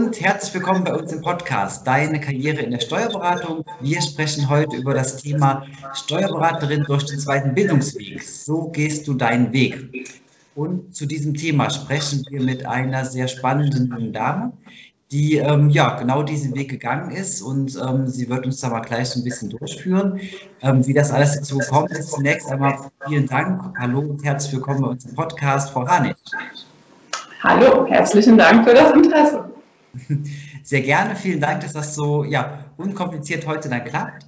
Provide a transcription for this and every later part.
Und herzlich willkommen bei uns im Podcast Deine Karriere in der Steuerberatung. Wir sprechen heute über das Thema Steuerberaterin durch den zweiten Bildungsweg. So gehst du deinen Weg. Und zu diesem Thema sprechen wir mit einer sehr spannenden Dame, die ähm, ja genau diesen Weg gegangen ist und ähm, sie wird uns da mal gleich ein bisschen durchführen, ähm, wie das alles dazu gekommen ist. Zunächst einmal vielen Dank, hallo und herzlich willkommen bei uns im Podcast, Frau Harnig. Hallo, herzlichen Dank für das Interesse. Sehr gerne, vielen Dank, dass das so ja, unkompliziert heute dann klappt.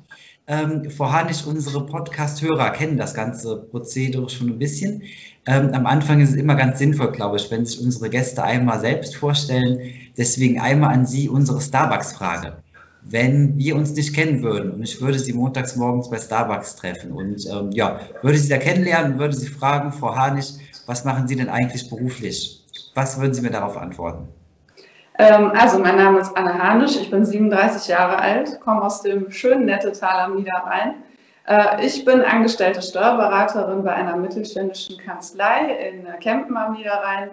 Ähm, Harnisch, unsere Podcast-Hörer kennen das ganze Prozedere schon ein bisschen. Ähm, am Anfang ist es immer ganz sinnvoll, glaube ich, wenn sich unsere Gäste einmal selbst vorstellen. Deswegen einmal an Sie unsere Starbucks-Frage. Wenn wir uns nicht kennen würden und ich würde Sie montags morgens bei Starbucks treffen und ähm, ja, würde Sie da kennenlernen würde Sie fragen, Frau Harnisch, was machen Sie denn eigentlich beruflich? Was würden Sie mir darauf antworten? Ähm, also, mein Name ist Anne Hanisch, ich bin 37 Jahre alt, komme aus dem schönen Nettetal am Niederrhein. Äh, ich bin angestellte Steuerberaterin bei einer mittelständischen Kanzlei in Kempen am Niederrhein.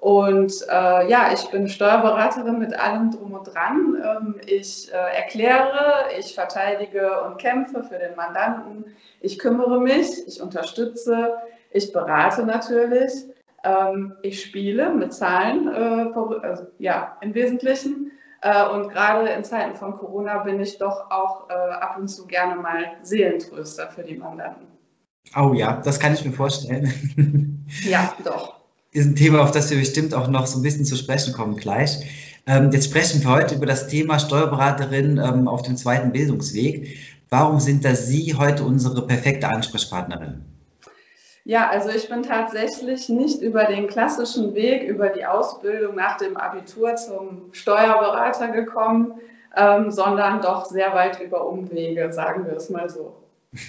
Und äh, ja, ich bin Steuerberaterin mit allem drum und dran. Ähm, ich äh, erkläre, ich verteidige und kämpfe für den Mandanten. Ich kümmere mich, ich unterstütze, ich berate natürlich. Ähm, ich spiele mit Zahlen, äh, also, ja, im Wesentlichen. Äh, und gerade in Zeiten von Corona bin ich doch auch äh, ab und zu gerne mal Seelentröster für die Mandanten. Oh ja, das kann ich mir vorstellen. ja, doch. Ist ein Thema, auf das wir bestimmt auch noch so ein bisschen zu sprechen kommen gleich. Ähm, jetzt sprechen wir heute über das Thema Steuerberaterin ähm, auf dem zweiten Bildungsweg. Warum sind da Sie heute unsere perfekte Ansprechpartnerin? Ja, also ich bin tatsächlich nicht über den klassischen Weg, über die Ausbildung nach dem Abitur zum Steuerberater gekommen, ähm, sondern doch sehr weit über Umwege, sagen wir es mal so.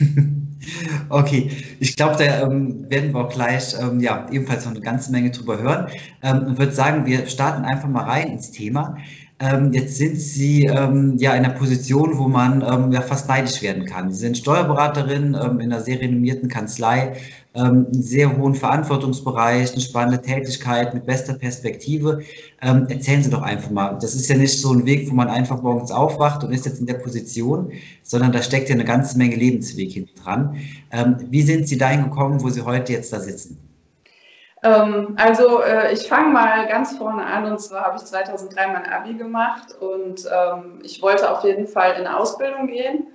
Okay, ich glaube, da ähm, werden wir auch gleich ähm, ja, ebenfalls noch eine ganze Menge drüber hören ähm, würde sagen, wir starten einfach mal rein ins Thema. Ähm, jetzt sind Sie ähm, ja in einer Position, wo man ähm, ja fast neidisch werden kann. Sie sind Steuerberaterin in einer sehr renommierten Kanzlei, ähm, einen sehr hohen Verantwortungsbereich, eine spannende Tätigkeit mit bester Perspektive. Ähm, erzählen Sie doch einfach mal. Das ist ja nicht so ein Weg, wo man einfach morgens aufwacht und ist jetzt in der Position, sondern da steckt ja eine ganze Menge Lebensweg hinten dran. wie sind Sie dahin gekommen, wo Sie heute jetzt da sitzen? Ähm, also äh, ich fange mal ganz vorne an und zwar habe ich 2003 mein Abi gemacht und ähm, ich wollte auf jeden Fall in Ausbildung gehen.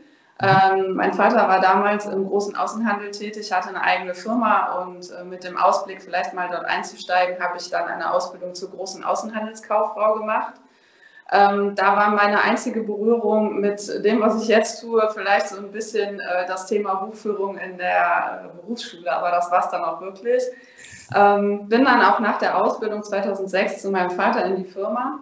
Ähm, mein Vater war damals im großen Außenhandel tätig, hatte eine eigene Firma und äh, mit dem Ausblick, vielleicht mal dort einzusteigen, habe ich dann eine Ausbildung zur großen Außenhandelskauffrau gemacht. Ähm, da war meine einzige Berührung mit dem, was ich jetzt tue, vielleicht so ein bisschen äh, das Thema Buchführung in der äh, Berufsschule, aber das war es dann auch wirklich. Ähm, bin dann auch nach der Ausbildung 2006 zu meinem Vater in die Firma.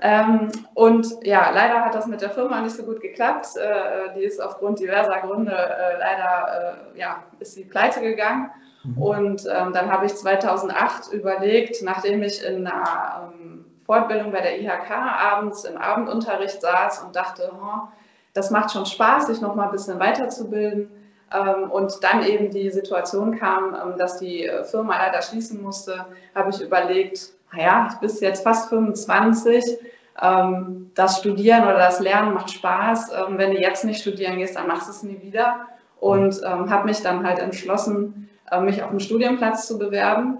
Ähm, und ja, leider hat das mit der Firma nicht so gut geklappt. Äh, die ist aufgrund diverser Gründe äh, leider, äh, ja, ist sie pleite gegangen. Mhm. Und ähm, dann habe ich 2008 überlegt, nachdem ich in einer ähm, Fortbildung bei der IHK abends im Abendunterricht saß und dachte, oh, das macht schon Spaß, sich noch mal ein bisschen weiterzubilden ähm, und dann eben die Situation kam, ähm, dass die äh, Firma leider schließen musste, habe ich überlegt, naja, du bist jetzt fast 25, ähm, das Studieren oder das Lernen macht Spaß. Wenn du jetzt nicht studieren gehst, dann machst du es nie wieder. Und habe mich dann halt entschlossen, äh, mich auf einen Studienplatz zu bewerben.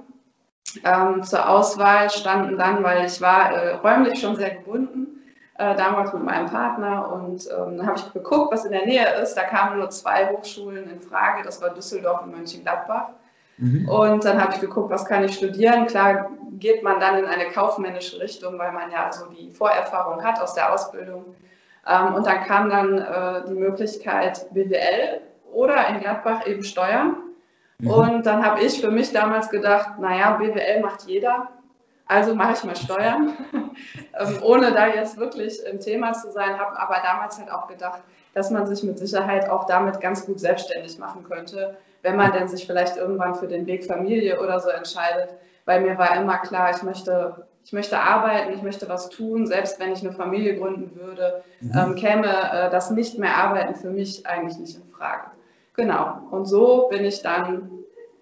zur Auswahl standen dann, weil ich war äh, räumlich schon sehr gebunden, äh, damals mit meinem Partner und ähm, dann habe ich geguckt, was in der Nähe ist. Da kamen nur zwei Hochschulen in Frage, das war Düsseldorf und Mönchengladbach. Mhm. Und dann habe ich geguckt, was kann ich studieren. Klar geht man dann in eine kaufmännische Richtung, weil man ja so die Vorerfahrung hat aus der Ausbildung. Ähm, und dann kam dann äh, die Möglichkeit BWL oder in Gladbach eben Steuern. Mhm. Und dann habe ich für mich damals gedacht, naja, BWL macht jeder also mache ich mal Steuern, ähm, ohne da jetzt wirklich im Thema zu sein, habe aber damals halt auch gedacht, dass man sich mit Sicherheit auch damit ganz gut selbstständig machen könnte, wenn man denn sich vielleicht irgendwann für den Weg Familie oder so entscheidet. Weil mir war immer klar, ich möchte, ich möchte arbeiten, ich möchte was tun, selbst wenn ich eine Familie gründen würde, mhm. ähm, käme äh, das nicht mehr arbeiten für mich eigentlich nicht in Frage. Genau. Und so bin ich dann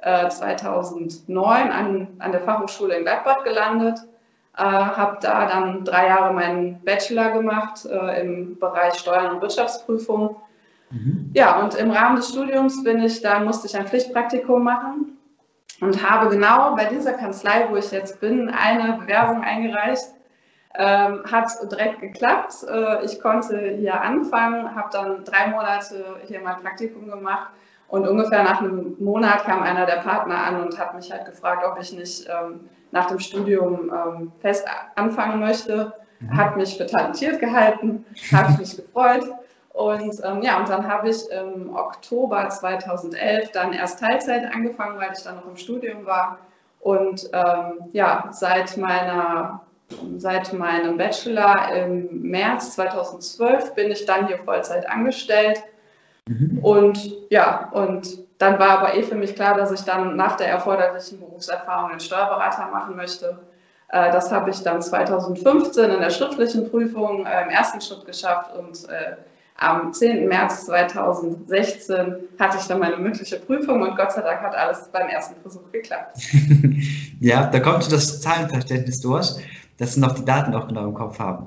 2009 äh, an, an der Fachhochschule in Gladbach gelandet, äh, habe da dann drei Jahre meinen Bachelor gemacht äh, im Bereich Steuern und Wirtschaftsprüfung. Mhm. Ja, und im Rahmen des Studiums bin ich, da musste ich ein Pflichtpraktikum machen und habe genau bei dieser Kanzlei, wo ich jetzt bin, eine Bewerbung eingereicht. Ähm, hat direkt geklappt. Äh, ich konnte hier anfangen, habe dann drei Monate hier mein Praktikum gemacht und ungefähr nach einem Monat kam einer der Partner an und hat mich halt gefragt, ob ich nicht ähm, nach dem Studium ähm, fest anfangen möchte. Mhm. Hat mich für talentiert gehalten, habe ich mich gefreut. Und ähm, ja, und dann habe ich im Oktober 2011 dann erst Teilzeit angefangen, weil ich dann noch im Studium war. Und ähm, ja, seit meiner seit meinem Bachelor im März 2012 bin ich dann hier Vollzeit angestellt Mhm. Und ja, und dann war aber eh für mich klar, dass ich dann nach der erforderlichen Berufserfahrung einen Steuerberater machen möchte. Äh, das habe ich dann 2015 in der schriftlichen Prüfung äh, im ersten Schritt geschafft und äh, am 10. März 2016 hatte ich dann meine mündliche Prüfung und Gott sei Dank hat alles beim ersten Versuch geklappt. ja, da kommt schon das Zahlenverständnis durch, dass Sie noch die Daten auch genau im Kopf haben.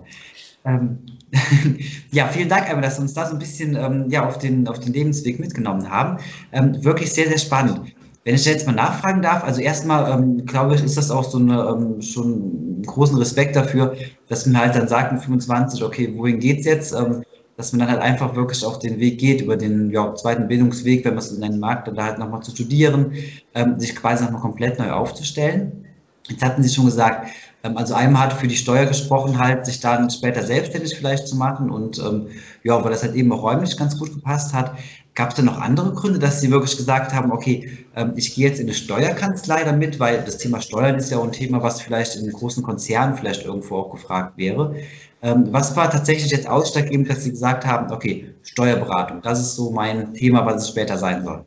Ähm, ja, vielen Dank, einmal, dass Sie uns da so ein bisschen ähm, ja, auf, den, auf den Lebensweg mitgenommen haben. Ähm, wirklich sehr, sehr spannend. Wenn ich jetzt mal nachfragen darf, also erstmal ähm, glaube ich, ist das auch so eine, ähm, schon einen großen Respekt dafür, dass man halt dann sagt mit 25, okay, wohin geht's jetzt? Ähm, dass man dann halt einfach wirklich auch den Weg geht, über den ja, zweiten Bildungsweg, wenn man es nennen mag, dann da halt nochmal zu studieren, ähm, sich quasi nochmal komplett neu aufzustellen. Jetzt hatten Sie schon gesagt, ähm, also einmal hat für die Steuer gesprochen, halt sich dann später selbstständig vielleicht zu machen und ähm, ja, weil das halt eben auch räumlich ganz gut gepasst hat. Gab es denn noch andere Gründe, dass Sie wirklich gesagt haben, okay, ähm, ich gehe jetzt in eine Steuerkanzlei damit, weil das Thema Steuern ist ja auch ein Thema, was vielleicht in großen Konzernen vielleicht irgendwo auch gefragt wäre. Ähm, was war tatsächlich jetzt ausschlaggebend, dass Sie gesagt haben, okay, Steuerberatung, das ist so mein Thema, was es später sein soll?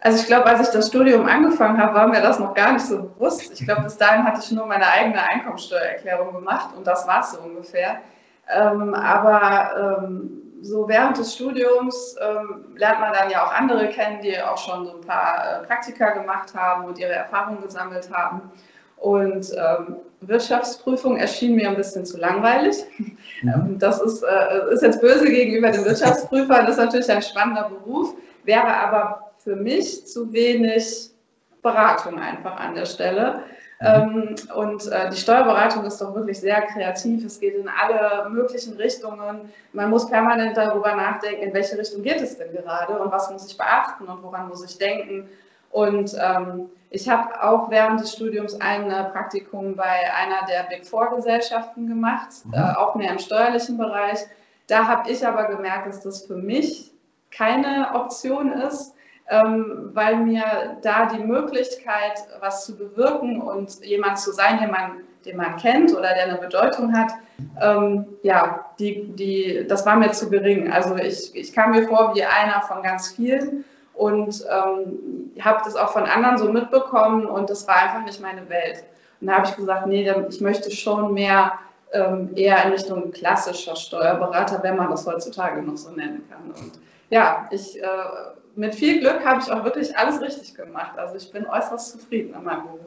Also ich glaube, als ich das Studium angefangen habe, war mir das noch gar nicht so bewusst. Ich glaube, bis dahin hatte ich nur meine eigene Einkommensteuererklärung gemacht und das war es so ungefähr. Ähm, aber so während des Studiums ähm, lernt man dann ja auch andere kennen, die auch schon so ein paar äh, Praktika gemacht haben und ihre Erfahrungen gesammelt haben. Und ähm, Wirtschaftsprüfung erschien mir ein bisschen zu langweilig. Mhm. Das ist, äh, ist jetzt böse gegenüber den Wirtschaftsprüfern, das ist natürlich ein spannender Beruf, wäre aber für mich zu wenig Beratung einfach an der Stelle. Mhm. Ähm, und äh, die Steuerberatung ist doch wirklich sehr kreativ. Es geht in alle möglichen Richtungen. Man muss permanent darüber nachdenken, in welche Richtung geht es denn gerade und was muss ich beachten und woran muss ich denken. Und ähm, ich habe auch während des Studiums ein Praktikum bei einer der Big Four Gesellschaften gemacht, mhm. äh, auch mehr im steuerlichen Bereich. Da habe ich aber gemerkt, dass das für mich keine Option ist ähm, weil mir da die Möglichkeit, was zu bewirken und jemand zu sein, den man, den man kennt oder der eine Bedeutung hat, ähm, ja, die, die, das war mir zu gering. Also ich, ich kam mir vor wie einer von ganz vielen und ähm, habe das auch von anderen so mitbekommen und das war einfach nicht meine Welt. Und da habe ich gesagt, nee, ich möchte schon mehr ähm, eher in Richtung klassischer Steuerberater, wenn man das heutzutage noch so nennen kann. Und ja, ich äh, mit viel Glück habe ich auch wirklich alles richtig gemacht. Also ich bin äußerst zufrieden in meinem Beruf.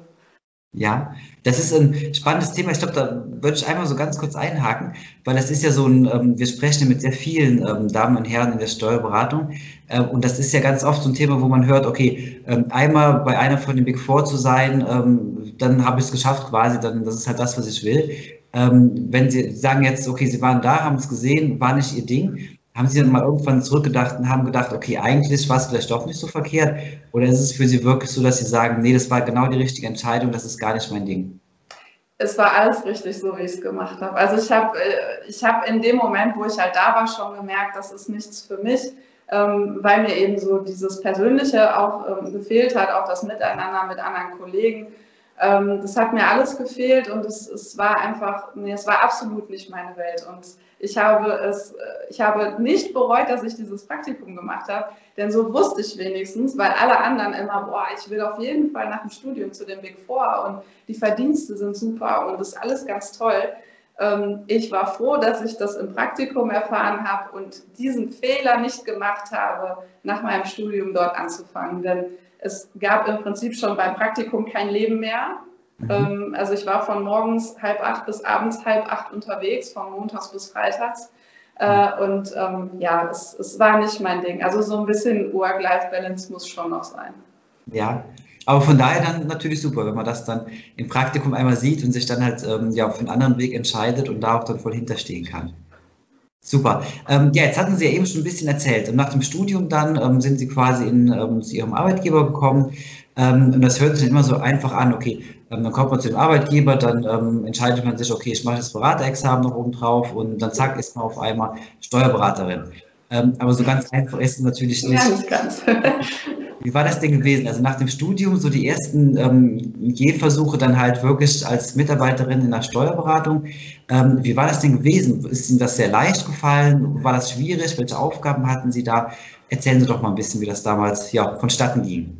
Ja, das ist ein spannendes Thema. Ich glaube, da würde ich einmal so ganz kurz einhaken, weil das ist ja so ein, ähm, wir sprechen ja mit sehr vielen ähm, Damen und Herren in der Steuerberatung äh, und das ist ja ganz oft so ein Thema, wo man hört, okay, ähm, einmal bei einer von den Big Four zu sein, ähm, dann habe ich es geschafft quasi, dann das ist halt das, was ich will. Ähm, wenn Sie sagen jetzt, okay, Sie waren da, haben es gesehen, war nicht Ihr Ding, haben Sie dann mal irgendwann zurückgedacht und haben gedacht, okay, eigentlich war es vielleicht doch nicht so verkehrt? Oder ist es für Sie wirklich so, dass Sie sagen, nee, das war genau die richtige Entscheidung, das ist gar nicht mein Ding? Es war alles richtig, so wie ich es gemacht habe. Also ich habe äh, ich hab in dem Moment, wo ich halt da war, schon gemerkt, das ist nichts für mich, ähm, weil mir eben so dieses Persönliche auch ähm, gefehlt hat, auch das Miteinander mit anderen Kollegen. Ähm, das hat mir alles gefehlt und es, es war einfach, nee, es war absolut nicht meine Welt. Und ich habe es, äh, ich habe nicht bereut, dass ich dieses Praktikum gemacht habe, denn so wusste ich wenigstens, weil alle anderen immer, boah, ich will auf jeden Fall nach dem Studium zu dem Big Four und die Verdienste sind super und das ist alles ganz toll. Ähm, ich war froh, dass ich das im Praktikum erfahren habe und diesen Fehler nicht gemacht habe, nach meinem Studium dort anzufangen, denn es gab im Prinzip schon beim Praktikum kein Leben mehr. Mhm. Ähm, also ich war von morgens halb acht bis abends halb acht unterwegs, von montags bis freitags. Äh, mhm. und ähm, ja, es, es war nicht mein Ding. Also so ein bisschen Work-Life-Balance muss schon noch sein. Ja, aber von daher dann natürlich super, wenn man das dann im Praktikum einmal sieht und sich dann halt ähm, ja, auf einen anderen Weg entscheidet und da auch dann voll hinterstehen kann. Super. Ähm, ja, jetzt hatten Sie ja eben schon ein bisschen erzählt. Nach dem Studium dann ähm, sind Sie quasi in, ähm, zu Ihrem Arbeitgeber gekommen. Und das hört sich dann immer so einfach an, okay, dann kommt man zu dem Arbeitgeber, dann ähm, entscheidet man sich, okay, ich mache das Beraterexamen noch oben drauf und dann zack, ist man auf einmal Steuerberaterin. aber so ganz einfach ist es natürlich nicht. Ja, nicht ganz. Wie war das denn gewesen? Also nach dem Studium so die ersten ähm, Gehversuche dann halt wirklich als Mitarbeiterin in der Steuerberatung. Ähm, wie war das denn gewesen? Ist Ihnen das sehr leicht gefallen? War das schwierig? Welche Aufgaben hatten Sie da? Erzählen Sie doch mal ein bisschen, wie das damals ja, vonstatten ging.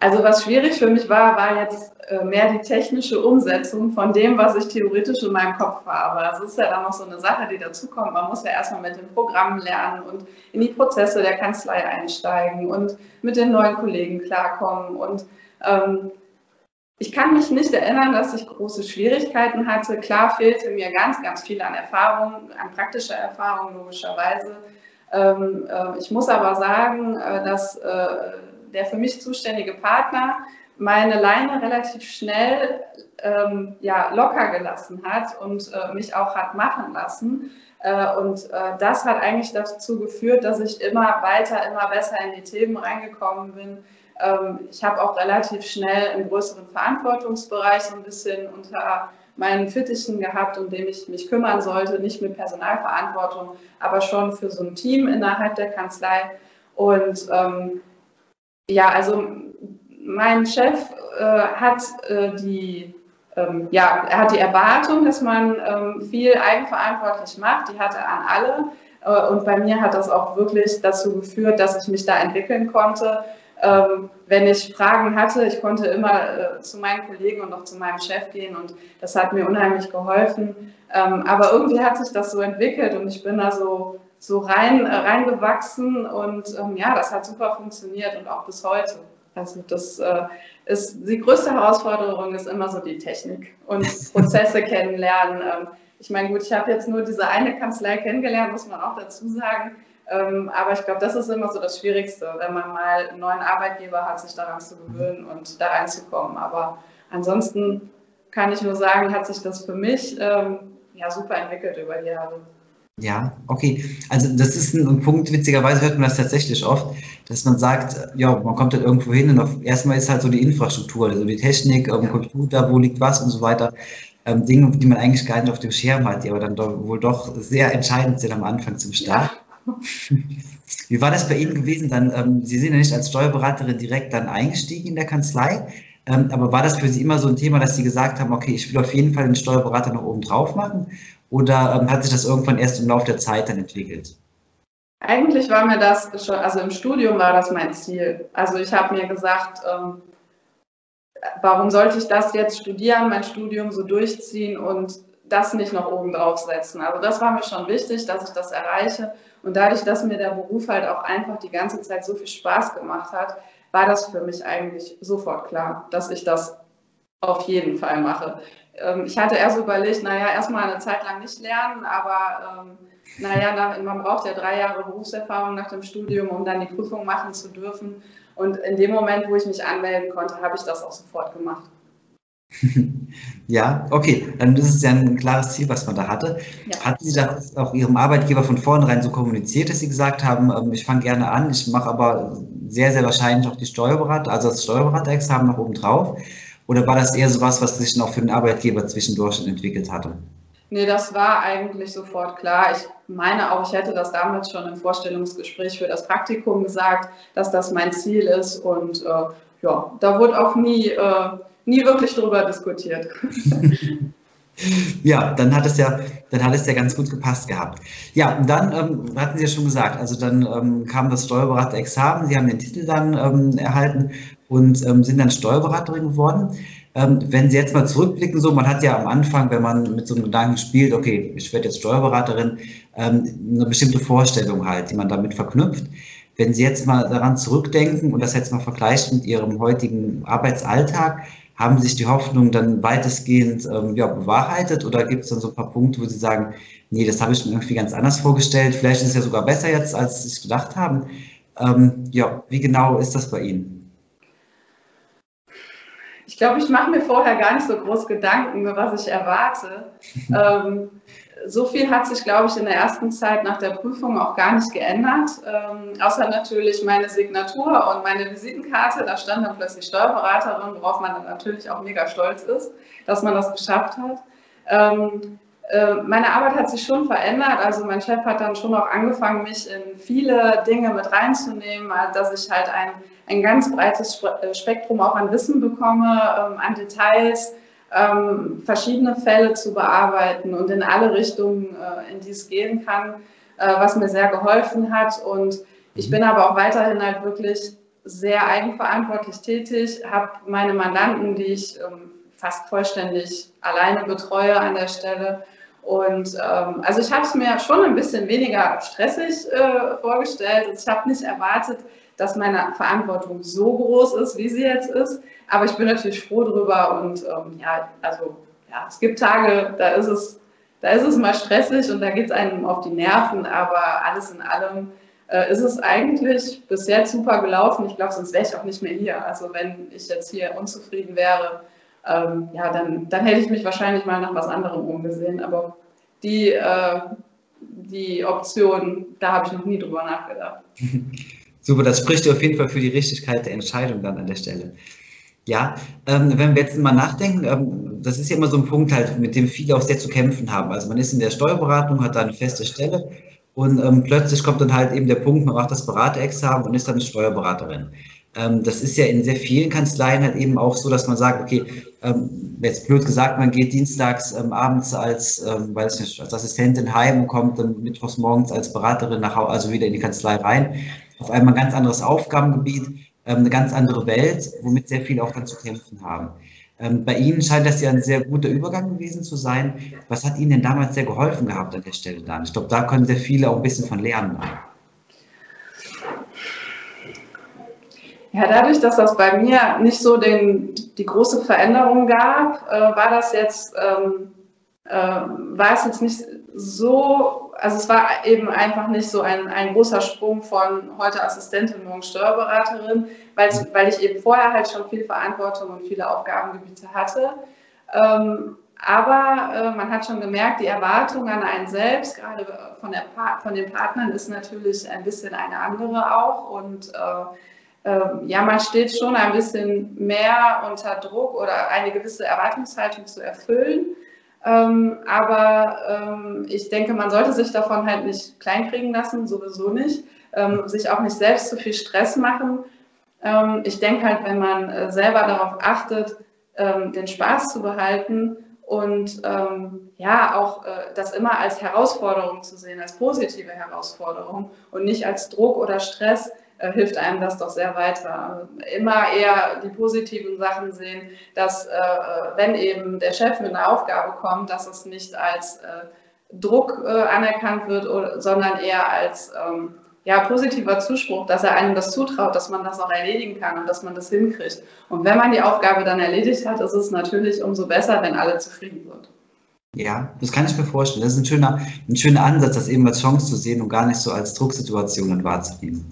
Also was schwierig für mich war, war jetzt mehr die technische Umsetzung von dem, was ich theoretisch in meinem Kopf habe. Das ist ja dann noch so eine Sache, die dazukommt. Man muss ja erstmal mit den Programmen lernen und in die Prozesse der Kanzlei einsteigen und mit den neuen Kollegen klarkommen. Und ähm, ich kann mich nicht erinnern, dass ich große Schwierigkeiten hatte. Klar fehlte mir ganz, ganz viel an Erfahrung, an praktischer Erfahrung logischerweise. Ähm, äh, ich muss aber sagen, äh, dass äh, der für mich zuständige Partner meine Leine relativ schnell ähm, ja, locker gelassen hat und äh, mich auch hat machen lassen. Äh, und äh, das hat eigentlich dazu geführt, dass ich immer weiter, immer besser in die Themen reingekommen bin. Ähm, ich habe auch relativ schnell einen größeren Verantwortungsbereich so ein bisschen unter meinen Fittichen gehabt, um den ich mich kümmern sollte, nicht mit Personalverantwortung, aber schon für so ein Team innerhalb der Kanzlei. Und ähm, ja, also mein Chef äh, hat äh, die ähm, ja, er hat die Erwartung, dass man ähm, viel eigenverantwortlich macht. Die hatte an alle. Äh, und bei mir hat das auch wirklich dazu geführt, dass ich mich da entwickeln konnte. Ähm, wenn ich Fragen hatte, ich konnte immer äh, zu meinen Kollegen und auch zu meinem Chef gehen und das hat mir unheimlich geholfen. Ähm, aber irgendwie hat sich das so entwickelt und ich bin da so so rein, äh, reingewachsen und ähm, ja, das hat super funktioniert und auch bis heute. Also das äh, ist die größte Herausforderung ist immer so die Technik und Prozesse kennenlernen. Ähm, ich meine, gut, ich habe jetzt nur diese eine Kanzlei kennengelernt, muss man auch dazu sagen. Ähm, aber ich glaube, das ist immer so das Schwierigste, wenn man mal einen neuen Arbeitgeber hat, sich daran zu gewöhnen und da reinzukommen. Aber ansonsten kann ich nur sagen, hat sich das für mich ähm, ja super entwickelt über die Jahre. Ja, okay. Also das ist ein, Punkt, witzigerweise hört man das tatsächlich oft, dass man sagt, ja, man kommt halt irgendwo hin und auf, erstmal ist halt so die Infrastruktur, also die Technik, ja. Computer, wo liegt was und so weiter. Ähm, Dinge, die man eigentlich gar nicht auf dem Schirm hat, die aber dann doch, wohl doch sehr entscheidend sind am Anfang zum Start. Ja. Wie war das bei Ihnen gewesen? Dann, ähm, Sie sind ja nicht als Steuerberaterin direkt dann eingestiegen in der Kanzlei, ähm, aber war das für Sie immer so ein Thema, dass Sie gesagt haben, okay, ich will auf jeden Fall den Steuerberater noch oben drauf machen? Oder ähm, hat sich das irgendwann erst im Laufe der Zeit dann entwickelt? Eigentlich war mir das schon, also im Studium war das mein Ziel. Also ich habe mir gesagt, ähm, warum sollte ich das jetzt studieren, mein Studium so durchziehen und das nicht noch oben drauf setzen. Also das war mir schon wichtig, dass ich das erreiche. Und dadurch, dass mir der Beruf halt auch einfach die ganze Zeit so viel Spaß gemacht hat, war das für mich eigentlich sofort klar, dass ich das auf jeden Fall mache. Ähm, ich hatte erst überlegt, naja, erstmal eine Zeit lang nicht lernen, aber ähm, naja, man braucht ja drei Jahre Berufserfahrung nach dem Studium, um dann die Prüfung machen zu dürfen. Und in dem Moment, wo ich mich anmelden konnte, habe ich das auch sofort gemacht. Ja, okay, dann ist es ja ein klares Ziel, was man da hatte. Ja. Hatten Sie das auch Ihrem Arbeitgeber von vornherein so kommuniziert, dass Sie gesagt haben, ähm, ich fange gerne an, ich mache aber sehr, sehr wahrscheinlich auch die Steuerberater, also das Steuerberaterexamen noch oben drauf? Oder war das eher so was, was sich noch für den Arbeitgeber zwischendurch entwickelt hatte? Nee, das war eigentlich sofort klar. Ich meine auch, ich hätte das damals schon im Vorstellungsgespräch für das Praktikum gesagt, dass das mein Ziel ist. Und äh, ja, da wurde auch nie, äh, nie wirklich drüber diskutiert. Ja, dann hat es ja, dann hat es ja ganz gut gepasst gehabt. Ja, und dann ähm, hatten Sie ja schon gesagt, also dann ähm, kam das Steuerberaterexamen, Sie haben den Titel dann ähm, erhalten und ähm, sind dann Steuerberaterin geworden. Ähm, wenn Sie jetzt mal zurückblicken, so, man hat ja am Anfang, wenn man mit so einem Gedanken spielt, okay, ich werde jetzt Steuerberaterin, ähm, eine bestimmte Vorstellung halt, die man damit verknüpft. Wenn Sie jetzt mal daran zurückdenken und das jetzt mal vergleichen mit Ihrem heutigen Arbeitsalltag, Haben sich die Hoffnungen dann weitestgehend ähm, ja, bewahrheitet oder gibt es dann so ein paar Punkte, wo Sie sagen, nee, das habe ich mir irgendwie ganz anders vorgestellt, vielleicht ist es ja sogar besser jetzt, als Sie es gedacht haben. Ähm, ja, wie genau ist das bei Ihnen? Ich glaube, ich mache mir vorher gar nicht so groß Gedanken, was ich erwarte. ähm, so viel hat sich, glaube ich, in der ersten Zeit nach der Prüfung auch gar nicht geändert. Ähm, außer natürlich meine Signatur und meine Visitenkarte. Da stand dann plötzlich Steuerberaterin, worauf man dann natürlich auch mega stolz ist, dass man das geschafft hat. Ähm, äh, meine Arbeit hat sich schon verändert. Also mein Chef hat dann schon auch angefangen, mich in viele Dinge mit reinzunehmen, dass ich halt ein, ein ganz breites äh, Spektrum auch an Wissen bekomme, ähm, an Details ähm, verschiedene Fälle zu bearbeiten und in alle Richtungen, äh, in die es gehen kann, äh, was mir sehr geholfen hat. Und ich bin aber auch weiterhin halt wirklich sehr eigenverantwortlich tätig, habe meine Mandanten, die ich ähm, fast vollständig alleine betreue an der Stelle. Und ähm, also ich habe es mir schon ein bisschen weniger stressig äh, vorgestellt. Ich habe nicht erwartet, dass meine Verantwortung so groß ist, wie sie jetzt ist. Aber ich bin natürlich froh drüber und ähm, ja, also ja, es gibt Tage, da ist es, da ist es mal stressig und da geht es einem auf die Nerven, aber alles in allem äh, ist es eigentlich bis jetzt super gelaufen. Ich glaube, sonst wäre ich auch nicht mehr hier. Also wenn ich jetzt hier unzufrieden wäre, ähm, ja, dann, dann hätte ich mich wahrscheinlich mal nach was anderem umgesehen. Aber die, äh, die Option, da habe ich noch nie drüber nachgedacht. Super, das spricht auf jeden Fall für die Richtigkeit der Entscheidung dann an der Stelle. Ja, ähm, wenn wir jetzt mal nachdenken, ähm, das ist ja immer so ein Punkt halt, mit dem viele auch sehr zu kämpfen haben. Also man ist in der Steuerberatung, hat da eine feste Stelle und ähm, plötzlich kommt dann halt eben der Punkt, man macht das Beraterexamen und ist dann Steuerberaterin. Ähm, das ist ja in sehr vielen Kanzleien halt eben auch so, dass man sagt, okay, ähm, jetzt blöd gesagt, man geht dienstags ähm, abends als, weiß nicht, als Assistentin heim und kommt dann mittwochs morgens als Beraterin nach Hause, also wieder in die Kanzlei rein auf einmal ein ganz anderes Aufgabengebiet, ähm, eine ganz andere Welt, womit sehr viele auch dann zu kämpfen haben. Ähm, bei Ihnen scheint das ja ein sehr guter Übergang gewesen zu sein. Was hat Ihnen denn damals sehr geholfen gehabt an der Stelle dann? Ich glaube, da können sehr viele auch ein bisschen von lernen. Ja, dadurch, dass das bei mir nicht so den, die große Veränderung gab, äh, war das jetzt, ähm, äh, war es jetzt nicht so also es war eben einfach nicht so ein, ein großer Sprung von heute Assistentin, morgen Steuerberaterin, weil, weil ich eben vorher halt schon viel Verantwortung und viele Aufgabengebiete hatte. Ähm, aber äh, man hat schon gemerkt, die Erwartung an einen selbst, gerade von, der von den Partnern, ist natürlich ein bisschen eine andere auch. Und äh, äh, ja, man steht schon ein bisschen mehr unter Druck oder eine gewisse Erwartungshaltung zu erfüllen. Ähm, aber ähm, ich denke, man sollte sich davon halt nicht kleinkriegen lassen, sowieso nicht. Ähm, sich auch nicht selbst zu viel Stress machen. Ähm, ich denke halt, wenn man äh, selber darauf achtet, ähm, den Spaß zu behalten und ähm, ja, auch äh, das immer als Herausforderung zu sehen, als positive Herausforderung und nicht als Druck oder Stress, äh, hilft einem das doch sehr weiter. Immer eher die positiven Sachen sehen, dass äh, wenn eben der Chef mit einer Aufgabe kommt, dass es nicht als äh, Druck äh, anerkannt wird, oder, sondern eher als ähm, ja, positiver Zuspruch, dass er einem das zutraut, dass man das auch erledigen kann und dass man das hinkriegt. Und wenn man die Aufgabe dann erledigt hat, ist es natürlich umso besser, wenn alle zufrieden sind. Ja, das kann ich mir vorstellen. Das ist ein schöner, ein schöner Ansatz, das eben als Chance zu sehen und gar nicht so als Drucksituation wahrzunehmen.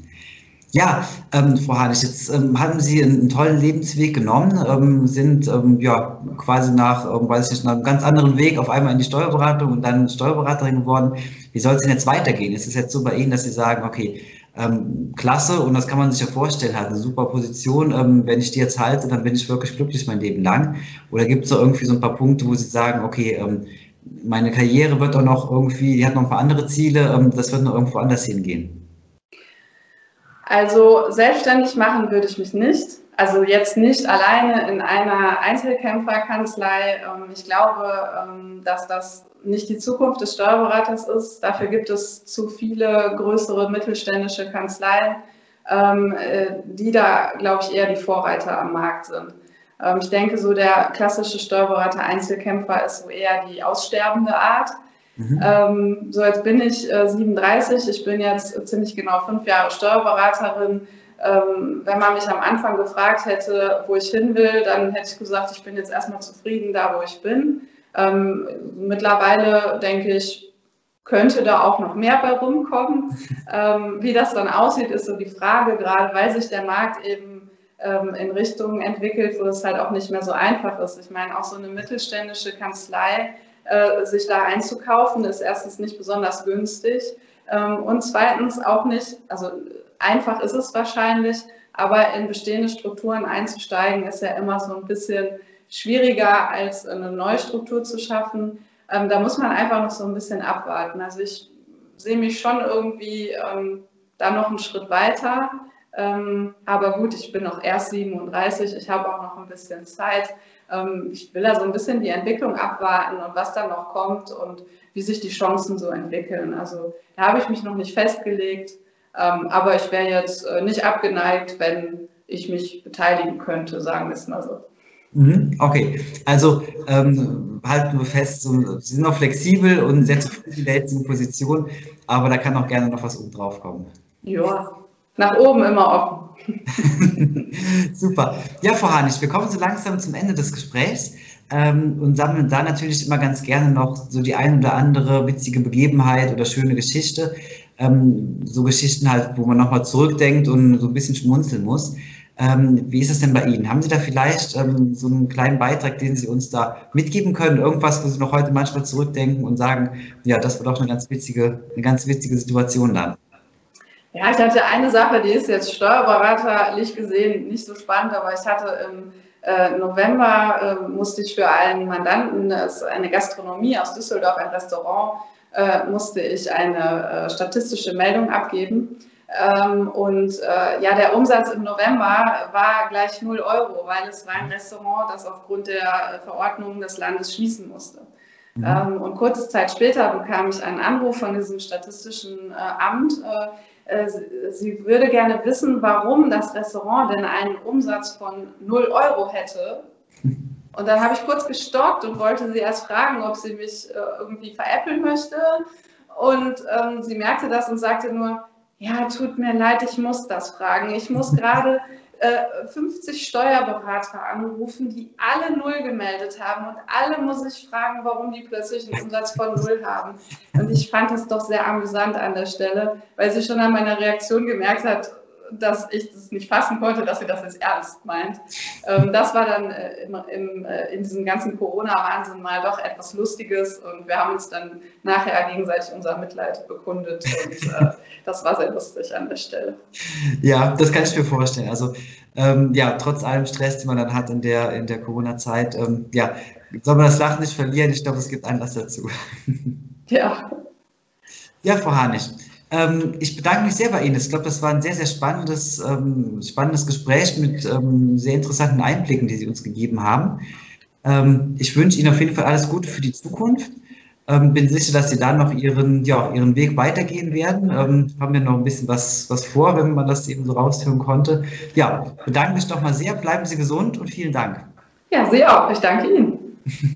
Ja, ähm, Frau Hanisch, jetzt ähm, haben Sie einen, tollen Lebensweg genommen, ähm, sind ähm, ja quasi nach, ähm, weiß ich nicht, nach einem ganz anderen Weg auf einmal in die Steuerberatung und dann Steuerberaterin geworden. Wie soll es denn jetzt weitergehen? Ist es jetzt so bei Ihnen, dass Sie sagen, okay, ähm, klasse und das kann man sich ja vorstellen, hat eine super Position. wenn ich die jetzt halte, dann bin ich wirklich glücklich mein Leben lang. Oder gibt es da irgendwie so ein paar Punkte, wo Sie sagen, okay, meine Karriere wird auch noch irgendwie, die hat noch ein paar andere Ziele, das wird noch irgendwo anders hingehen? Also selbstständig machen würde ich mich nicht. Also jetzt nicht alleine in einer Einzelkämpferkanzlei. Ähm, ich glaube, ähm, dass das nicht die Zukunft des Steuerberaters ist. Dafür gibt es zu viele größere mittelständische Kanzleien, ähm, äh, die da, glaube ich, eher die Vorreiter am Markt sind. Ich denke, so der klassische Steuerberater Einzelkämpfer ist so eher die aussterbende Art. Mhm. Ähm, so, jetzt bin ich äh, 37, ich bin jetzt ziemlich genau fünf Jahre Steuerberaterin. Ähm, wenn man mich am Anfang gefragt hätte, wo ich hin will, dann hätte ich gesagt, ich bin jetzt erstmal zufrieden da, wo ich bin. Ähm, mittlerweile denke ich, könnte da auch noch mehr bei rumkommen. Ähm, wie das dann aussieht, ist so die Frage, gerade weil sich der Markt eben ähm, in Richtungen entwickelt, wo es halt auch nicht mehr so einfach ist. Ich meine, auch so eine mittelständische Kanzlei, äh, sich da einzukaufen, ist erstens nicht besonders günstig ähm, und zweitens auch nicht, also einfach ist es wahrscheinlich, aber in bestehende Strukturen einzusteigen, ist ja immer so ein bisschen schwieriger als eine neue Struktur zu schaffen. Ähm, da muss man einfach noch so ein bisschen abwarten. Also ich sehe mich schon irgendwie ähm, da noch einen Schritt weiter. Aber gut, ich bin noch erst 37, ich habe auch noch ein bisschen Zeit. Ähm, ich will da so ein bisschen die Entwicklung abwarten und was dann noch kommt und wie sich die Chancen so entwickeln. Also da habe ich mich noch nicht festgelegt, ähm, aber ich wäre jetzt äh, nicht abgeneigt, wenn ich mich beteiligen könnte, sagen wir es mal so. Mhm, okay, also ähm, halten wir fest, so, Sie sind noch flexibel und sehr zufrieden in der jetzigen Position, aber da kann auch gerne noch was oben drauf kommen. Ja, nach oben immer offen. Super. Ja, Frau Hanisch, wir kommen so langsam zum Ende des Gesprächs ähm, und sammeln da natürlich immer ganz gerne noch so die ein oder andere witzige Begebenheit oder schöne Geschichte. Ähm, so Geschichten halt, wo man nochmal zurückdenkt und so ein bisschen schmunzeln muss. Ähm, wie ist es denn bei Ihnen? Haben Sie da vielleicht ähm, so einen kleinen Beitrag, den Sie uns da mitgeben können? Irgendwas, wo Sie noch heute manchmal zurückdenken und sagen, ja, das war doch eine ganz witzige, eine ganz witzige Situation dann. Ja, ich hatte eine Sache, die ist jetzt steuerberaterlich gesehen nicht so spannend, aber ich hatte im äh, November äh, musste ich für einen Mandanten, das ist eine Gastronomie aus Düsseldorf, ein Restaurant, äh, musste ich eine äh, statistische Meldung abgeben. Ähm, und äh, ja, der Umsatz im November war gleich 0 Euro, weil es war ein Restaurant, das aufgrund der Verordnungen des Landes schließen musste. Mhm. Ähm, und kurze Zeit später bekam ich einen Anruf von diesem statistischen äh, Amt. Äh, äh sie würde gerne wissen, warum das Restaurant denn einen Umsatz von 0 Euro hätte. Und dann habe ich kurz gestockt und wollte sie erst fragen, ob sie mich äh, irgendwie veräppeln möchte. Und ähm, sie merkte das und sagte nur, ja, tut mir leid, ich muss das fragen. Ich muss gerade äh, 50 Steuerberater anrufen, die alle Null gemeldet haben und alle muss ich fragen, warum die plötzlich einen Umsatz von Null haben. Und ich fand das doch sehr amüsant an der Stelle, weil sie schon an meiner Reaktion gemerkt hat, dass ich das nicht fassen konnte, dass sie das jetzt ernst meint. Ähm, das war dann äh, im, im, äh, in diesem ganzen Corona-Wahnsinn mal doch etwas Lustiges und wir haben uns dann nachher gegenseitig unser Mitleid bekundet und äh, das war sehr lustig an der Stelle. Ja, das kann ich mir vorstellen. Also ähm, ja, trotz allem Stress, den man dann hat in der, in der Corona-Zeit, ähm, ja, soll man das Lachen nicht verlieren. Ich glaube, es gibt Anlass dazu. Ja. Ja, Frau Hanisch. Ähm, ich bedanke mich sehr bei Ihnen. Ich glaube, das war ein sehr, sehr spannendes, ähm, spannendes Gespräch mit ähm, sehr interessanten Einblicken, die Sie uns gegeben haben. Ähm, ich wünsche Ihnen auf jeden Fall alles Gute für die Zukunft. Ähm, bin sicher, dass Sie da noch Ihren, ja, Ihren Weg weitergehen werden. Ähm, haben wir noch ein bisschen was, was vor, wenn man das eben so raushören konnte. Ja, bedanke mich nochmal sehr. Bleiben Sie gesund und vielen Dank. Ja, Sie auch. Ich danke Ihnen.